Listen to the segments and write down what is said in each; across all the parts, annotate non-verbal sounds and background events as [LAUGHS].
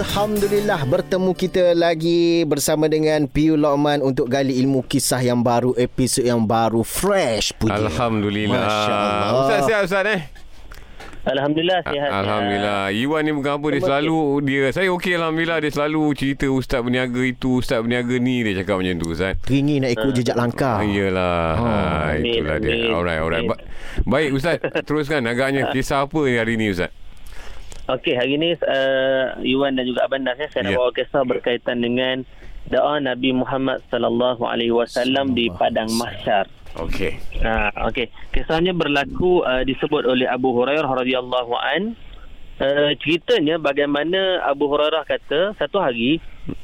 Alhamdulillah bertemu kita lagi bersama dengan Piu Lokman untuk gali ilmu kisah yang baru, episod yang baru, fresh punya. Alhamdulillah. Masya Allah. Ustaz sihat Ustaz eh? Alhamdulillah sihat. Alhamdulillah. Iwan ni bukan apa dia selalu dia saya okey alhamdulillah dia selalu cerita ustaz berniaga itu, ustaz berniaga ni dia cakap macam tu Ustaz. Teringin nak ikut jejak langkah. Ah, iyalah. Ha, Amin, itulah dia. Alright, alright. Ba- Baik Ustaz, teruskan agaknya kisah apa hari ni Ustaz? Okey, hari ini uh, Iwan dan juga Abang Nas ya, saya nak Ya. bawa kisah berkaitan dengan doa Nabi Muhammad sallallahu alaihi wasallam di padang mahsyar. Okey. Ha, okey. Kisahnya berlaku uh, disebut oleh Abu Hurairah radhiyallahu an. Uh, ceritanya bagaimana Abu Hurairah kata satu hari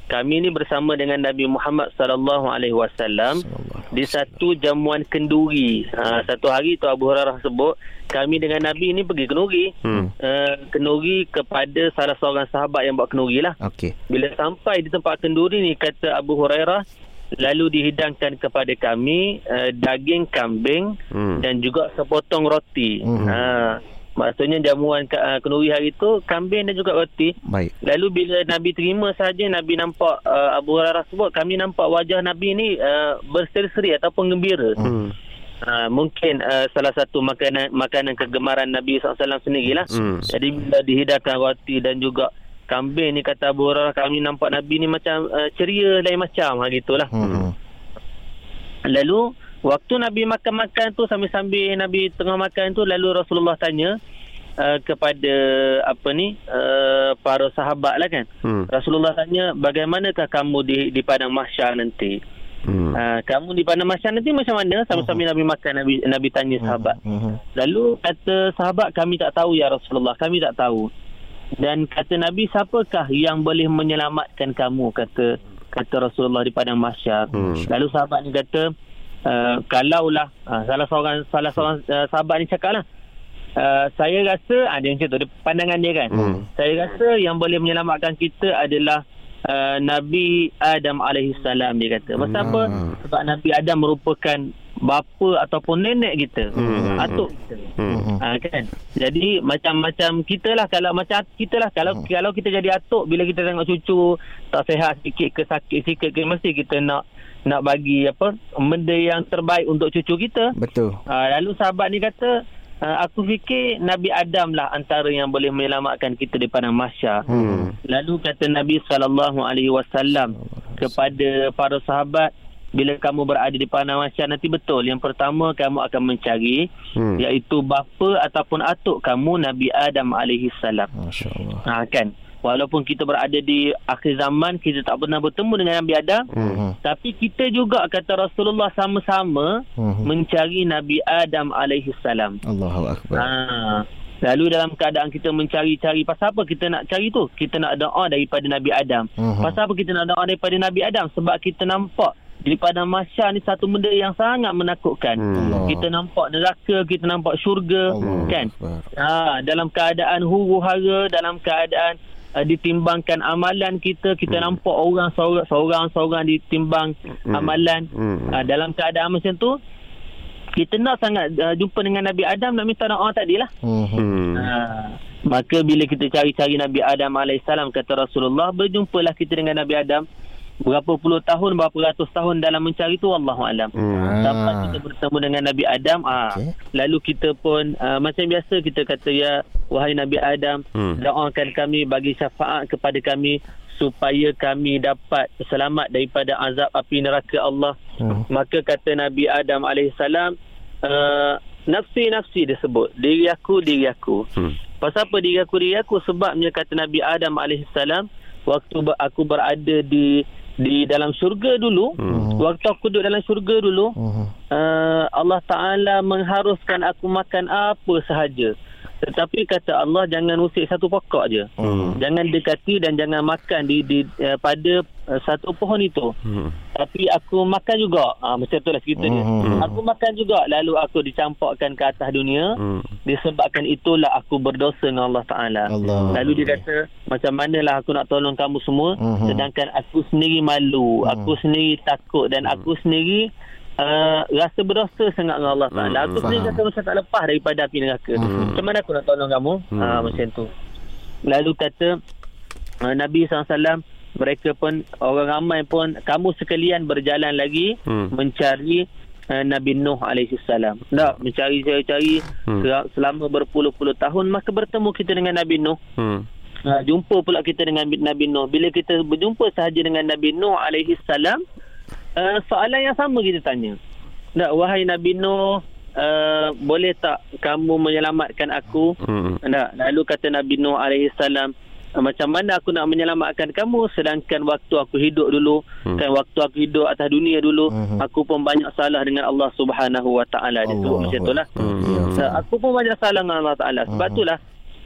kami ni bersama dengan Nabi Muhammad sallallahu alaihi wasallam di satu jamuan kenduri. Ha, satu hari tu Abu Hurairah sebut kami dengan Nabi ni pergi kenduri. Hmm. Uh, kenduri kepada salah seorang sahabat yang buat kenduri lah. Okey. Bila sampai di tempat kenduri ni kata Abu Hurairah lalu dihidangkan kepada kami uh, daging kambing Hmm. dan juga sepotong roti. Mhm. Ha maksudnya jamuan uh, kenduri hari tu kambing dan juga roti. Baik. Lalu bila Nabi terima saja Nabi nampak uh, Abu Hurairah sebut kami nampak wajah Nabi ni uh, berseri-seri ataupun gembira. Hmm. Ha, mungkin uh, salah satu makanan makanan kegemaran Nabi SAW sendirilah. Hmm. Jadi bila dihidangkan roti dan juga kambing ni kata Abu Hurairah kami nampak Nabi ni macam uh, ceria lain macam ha gitulah. Hmm. Lalu waktu Nabi makan-makan tu sambil-sambil Nabi tengah makan tu lalu Rasulullah tanya uh, kepada apa ni uh, para sahabat lah kan. Hmm. Rasulullah tanya bagaimanakah kamu di di padang mahsyar nanti? Hmm. Uh, kamu di padang mahsyar nanti macam mana? Sambil-sambil Nabi makan Nabi Nabi tanya sahabat. Hmm. Lalu kata sahabat kami tak tahu ya Rasulullah, kami tak tahu. Dan kata Nabi siapakah yang boleh menyelamatkan kamu kata kata Rasulullah di padang mahsyar. Hmm. Lalu sahabat ni kata uh, kalaulah uh, salah seorang salah seorang uh, sahabat ni cakaplah Uh, saya rasa ada macam tu dia pandangan dia kan. Hmm. Saya rasa yang boleh menyelamatkan kita adalah uh, Nabi Adam alaihissalam dia kata. Masa Hmm. apa? Sebab Nabi Adam merupakan bapa ataupun nenek kita. Hmm. Atuk kita. Hmm. Ha, kan jadi macam-macam kita lah kalau macam kita lah kalau Hmm. kalau kita jadi atuk bila kita tengok cucu tak sihat sikit ke sakit sikit ke mesti kita nak nak bagi apa benda yang terbaik untuk cucu kita Betul. ha, lalu sahabat ni kata ha, aku fikir Nabi Adam lah antara yang boleh menyelamatkan kita di padang mahsyar Hmm. Lalu kata Nabi sallallahu alaihi wasallam kepada para sahabat bila kamu berada di padang mahsyar nanti betul yang pertama kamu akan mencari Hmm. iaitu bapa ataupun atuk kamu Nabi Adam alaihi salam. Masya-Allah. Ha kan. Walaupun kita berada di akhir zaman kita tak pernah bertemu dengan Nabi Adam Hmm. tapi kita juga kata Rasulullah sama-sama Hmm. mencari Nabi Adam alaihi salam. Allahu akbar. Ha. Lalu dalam keadaan kita mencari-cari pasal apa kita nak cari tu? Kita nak doa daripada Nabi Adam. Mhm. Pasal apa kita nak doa daripada Nabi Adam? Sebab kita nampak di padang mahsyar ni satu benda yang sangat menakutkan. Hmm. Allah. Kita nampak neraka, kita nampak syurga, Allah kan? Ha, dalam keadaan huru-hara, dalam keadaan uh, ditimbangkan amalan kita, kita Hmm. nampak orang seorang seorang, seorang ditimbang Hmm. amalan. Hmm. Ha, dalam keadaan macam tu, kita nak sangat uh, jumpa dengan Nabi Adam nak minta doa tadilah. Hmm. Hmm. Ha, maka bila kita cari-cari Nabi Adam AS kata Rasulullah berjumpalah kita dengan Nabi Adam berapa puluh tahun berapa ratus tahun dalam mencari tu Allahu alam. Hmm. Sampai Ah. kita bertemu dengan Nabi Adam ah Okey. lalu kita pun uh, macam biasa kita kata ya wahai Nabi Adam Hmm. doakan kami bagi syafaat kepada kami supaya kami dapat selamat daripada azab api neraka Allah. Hmm. Maka kata Nabi Adam alaihissalam uh, nafsi nafsi disebut diri aku diri aku. Hmm. Pasal apa diri aku diri aku sebabnya kata Nabi Adam alaihissalam waktu aku berada di di dalam syurga dulu Hmm. waktu aku duduk dalam syurga dulu Hmm. uh, Allah Taala mengharuskan aku makan apa sahaja tetapi kata Allah jangan usik satu pokok je Hmm. jangan dekati dan jangan makan di di uh, pada uh, satu pohon itu Hmm. tapi aku makan juga ah macam itulah cerita dia Hmm. aku makan juga lalu aku dicampakkan ke atas dunia Hmm. disebabkan itulah aku berdosa dengan Allah Taala Allah. Lalu dia kata macam manalah aku nak tolong kamu semua Mhm. sedangkan aku sendiri malu, Mhm. aku sendiri takut dan aku sendiri uh, rasa berdosa sangat dengan Allah Taala. Mhm, Aku sendiri rasa macam tak lepas daripada api neraka. Mhm. Macam mana aku nak tolong kamu? Ah macam tu. Lalu kata uh, Nabi SAW mereka pun orang ramai pun kamu sekalian berjalan lagi Hmm. mencari uh, Nabi Nuh alaihi salam. Tak mencari cari-cari Hmm. hmm. selama berpuluh-puluh tahun maka bertemu kita dengan Nabi Nuh. Hmm. Uh, jumpa pula kita dengan Nabi Nuh. Bila kita berjumpa sahaja dengan Nabi Nuh alaihi salam, uh, soalan yang sama kita tanya. Tak wahai Nabi Nuh, uh, boleh tak kamu menyelamatkan aku? Hmm. Tak. Lalu kata Nabi Nuh alaihi salam, macam mana aku nak menyelamatkan kamu sedangkan waktu aku hidup dulu Hmm. kan waktu aku hidup atas dunia dulu Mhm. aku pun banyak salah dengan Allah Subhanahu wa taala dia sebut macam itulah Hmm. So, aku pun banyak salah dengan Allah taala sebab itulah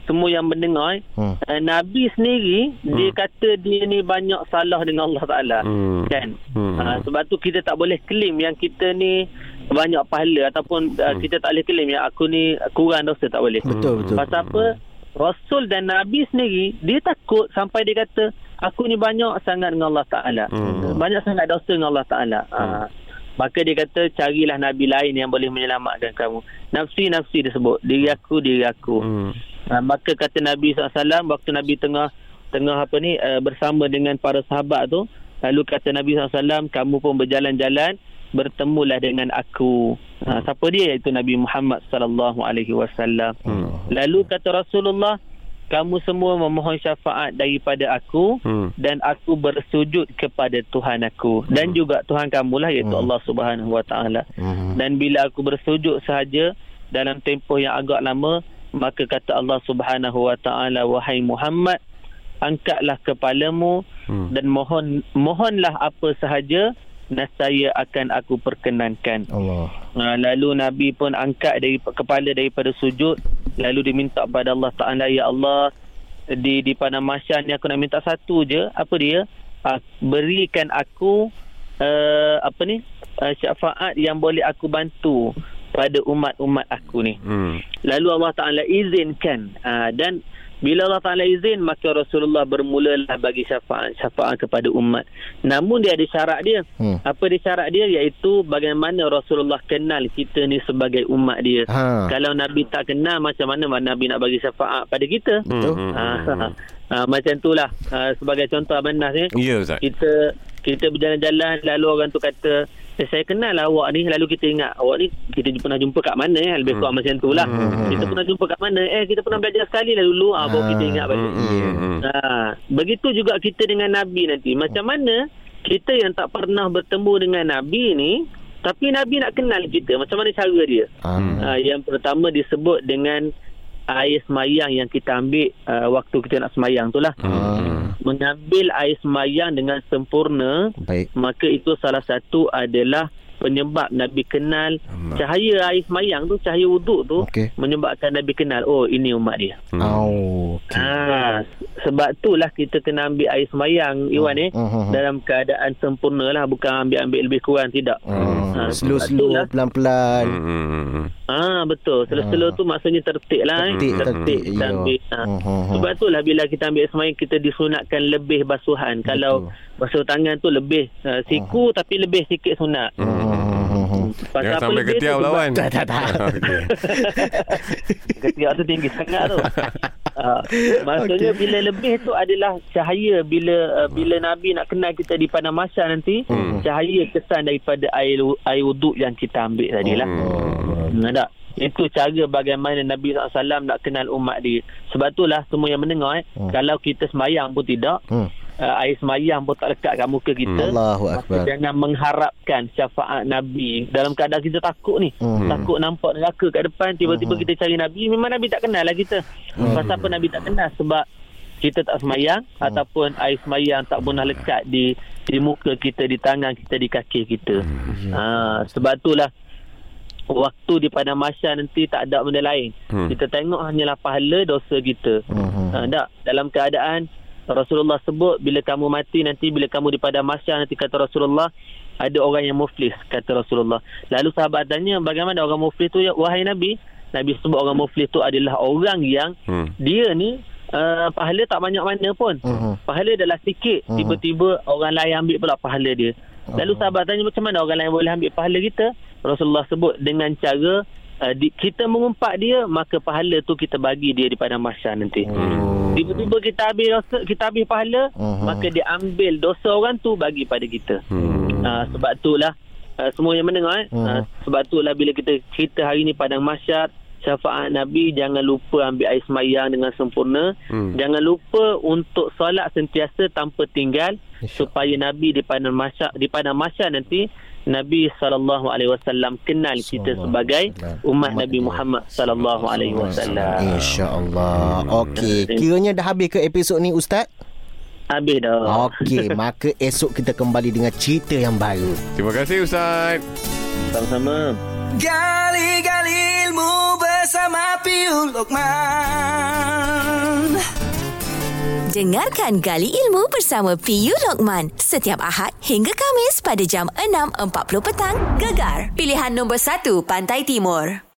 semua yang mendengar Hmm. uh, Nabi sendiri dia kata dia ni banyak salah dengan Allah taala Hmm. kan Hmm. Ha, sebab tu kita tak boleh claim yang kita ni banyak pahala ataupun uh, Hmm. kita tak boleh claim yang aku ni kurang dosa tak boleh. Betul betul. Pasal apa? Rasul dan Nabi sendiri dia takut sampai dia kata aku ni banyak sangat dengan Allah Taala. Hmm. Banyak sangat dosa dengan Allah Taala. Ha. Maka dia kata carilah nabi lain yang boleh menyelamatkan kamu. Nafsi nafsi dia sebut. Diri aku diri aku. Hmm. Ha, maka kata Nabi SAW waktu Nabi tengah tengah apa ni uh, bersama dengan para sahabat tu lalu kata Nabi SAW kamu pun berjalan-jalan bertemulah dengan aku ha, siapa dia iaitu Nabi Muhammad sallallahu alaihi wasallam Hmm. lalu kata Rasulullah kamu semua memohon syafaat daripada aku Hmm. dan aku bersujud kepada Tuhan aku dan juga Tuhan kamulah iaitu Hmm. Allah Subhanahu wa taala Hmm. dan bila aku bersujud sahaja dalam tempoh yang agak lama maka kata Allah Subhanahu wa taala wahai Muhammad angkatlah kepalamu Hmm. dan mohon mohonlah apa sahaja nescaya akan aku perkenankan. Allah. Ha, lalu Nabi pun angkat dari kepala daripada sujud lalu diminta kepada Allah Taala ya Allah di di pada mahsyar ni aku nak minta satu je apa dia uh, berikan aku uh, apa ni uh, syafaat yang boleh aku bantu pada umat-umat aku ni Hmm. lalu Allah Taala izinkan uh, dan bila Allah Taala izin maka Rasulullah bermulalah bagi syafaat syafaat kepada umat namun dia ada syarat dia Hmm. apa dia syarat dia iaitu bagaimana Rasulullah kenal kita ni sebagai umat dia Ha. kalau Nabi tak kenal macam mana Nabi nak bagi syafaat pada kita Betul. Hmm. ha, Hmm. ha, [LAUGHS] macam itulah ha, sebagai contoh Abang Nas ni Ya Ustaz. kita kita berjalan-jalan lalu orang tu kata eh, saya kenal lah awak ni lalu kita ingat awak ni kita pernah jumpa kat mana eh lebih kurang macam tu lah Hmm. kita pernah jumpa kat mana eh kita pernah belajar sekali lah dulu ah baru kita ingat balik Hmm. Hmm. Hmm. Ha, begitu juga kita dengan Nabi nanti. Macam mana kita yang tak pernah bertemu dengan Nabi ni, tapi Nabi nak kenal kita. Macam mana cara dia? Ha. Ha, yang pertama disebut dengan air semayang yang kita ambil uh, waktu kita nak semayang tu lah. Hmm. Mengambil air semayang dengan sempurna, Baik. maka itu salah satu adalah penyebab Nabi kenal Hmm. cahaya air semayang tu, cahaya wuduk tu Okey. menyebabkan Nabi kenal, oh ini umat dia. Hmm. Au. Okey. Ha, sebab itulah kita kena ambil air semayang Iwan eh Hmm, hmm, hmm. dalam keadaan sempurna lah bukan ambil-ambil lebih kurang tidak. Hmm. Ha, Slow-slow itulah. pelan-pelan. Hmm. Hmm. Hmm. Ah betul. Slow-slow Ha. tu maksudnya tertib lah eh. Tertib, tertib tertib, kita ya. ambil. Ha. Hmm, hmm, hmm. Sebab itulah bila kita ambil air semayang kita disunatkan lebih basuhan. Kalau basuh tangan tu lebih uh, siku tapi lebih sikit sunat. Hmm, hmm, hmm, hmm. Pasal Jangan sampai ketiak lah Sebab Wan. Tak, tak, tak. [LAUGHS] Okey. [LAUGHS] Ketiak tu tinggi sangat tu. Uh, [LAUGHS] maksudnya Okey. bila lebih tu adalah cahaya bila uh, bila Nabi nak kenal kita di padang mahsyar nanti Hmm. cahaya kesan daripada air air wuduk yang kita ambil tadi lah. Oh. Hmm. Tak? Itu cara bagaimana Nabi SAW nak kenal umat dia. Sebab itulah semua yang mendengar eh, Hmm. kalau kita semayang pun tidak, Hmm. Uh, air semayang pun tak lekat kat muka kita. Allahu Maka akbar. jangan mengharapkan syafaat Nabi dalam keadaan kita takut ni. Hmm. Takut nampak neraka kat depan tiba-tiba Hmm. kita cari Nabi memang Nabi tak kenal lah kita. Hmm. Pasal apa Nabi tak kenal sebab kita tak semayang Hmm. ataupun air semayang tak pernah lekat di di muka kita, di tangan kita, di kaki kita. Ya. Ha, sebab itulah waktu di padang mahsyar nanti tak ada benda lain. Hmm. Kita tengok hanyalah pahala dosa kita. Hmm, hmm. Ha, tak dalam keadaan Rasulullah sebut bila kamu mati nanti bila kamu di padang mahsyar nanti kata Rasulullah ada orang yang muflis kata Rasulullah. Lalu sahabat tanya bagaimana orang muflis tu ya wahai Nabi? Nabi sebut orang muflis tu adalah orang yang Hmm. dia ni uh, pahala tak banyak mana pun. Hmm, hmm. Pahala adalah sikit Hmm. tiba-tiba orang lain ambil pula pahala dia. Lalu Oh. sahabat tanya macam mana orang lain boleh ambil pahala kita? Rasulullah sebut dengan cara uh, di, kita mengumpat dia maka pahala tu kita bagi dia di padang mahsyar nanti. Oh. Tiba-tiba kita habis dosa, kita habis pahala, Mhm. maka dia ambil dosa orang tu bagi pada kita. Hmm. Uh, sebab itulah uh, semua yang mendengar eh, Hmm. uh, sebab itulah bila kita cerita hari ni padang mahsyar syafaat Nabi jangan lupa ambil air semayang dengan sempurna Hmm. jangan lupa untuk solat sentiasa tanpa tinggal InsyaAllah. supaya Nabi di padang mahsyar di padang mahsyar nanti Nabi sallallahu alaihi wasallam kenal kita sebagai umat Nabi. Muhammad sallallahu alaihi wasallam. InsyaAllah. Okey. Kiranya dah habis ke episod ni Ustaz? Habis dah. Okey. [LAUGHS] maka esok kita kembali dengan cerita yang baru. Terima kasih Ustaz. Sama-sama. Gali-gali ilmu bersama Piul Lokman Dengarkan Gali Ilmu bersama PU Lokman setiap Ahad hingga Kamis pada jam 6.40 petang. Gegar, pilihan nombor 1 Pantai Timur.